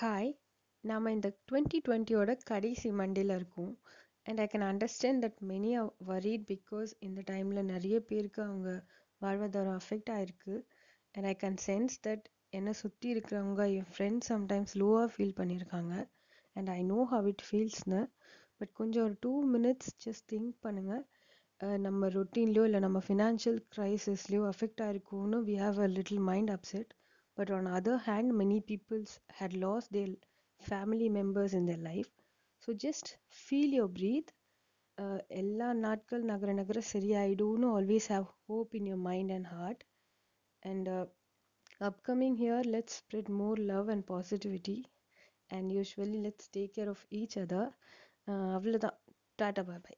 Hi நாம் இந்த twenty டுவெண்ட்டியோட கடைசி மண்டேல இருக்கோம். And I can understand that many are worried because இந்த டைமில் நிறைய பேருக்கு அவங்க வாழ்வாதாரம் அஃபெக்ட் ஆகிருக்கு and I can sense that என்னை சுற்றி இருக்கிறவங்க என் ஃப்ரெண்ட்ஸ் சம்டைம்ஸ் லோவாக ஃபீல் பண்ணியிருக்காங்க. And I know how it ஃபீல்ஸ்னு but கொஞ்சம் ஒரு டூ மினிட்ஸ் ஜஸ்ட் திங்க் பண்ணுங்கள் நம்ம ரொட்டீன்லையோ இல்லை நம்ம ஃபினான்ஷியல் க்ரைசிஸ்லையோ affect ஆகிருக்கும்னு we have a little mind upset but on other hand many peoples had lost their family members in their life so just feel your breathe uh, எல்லா நாட்கள் நகர நகர சரியாயிடும்னு always have hope in your mind and heart and upcoming here let's spread more love and positivity and usually let's take care of each other அவ்வளோதான் tata பாய் பாய்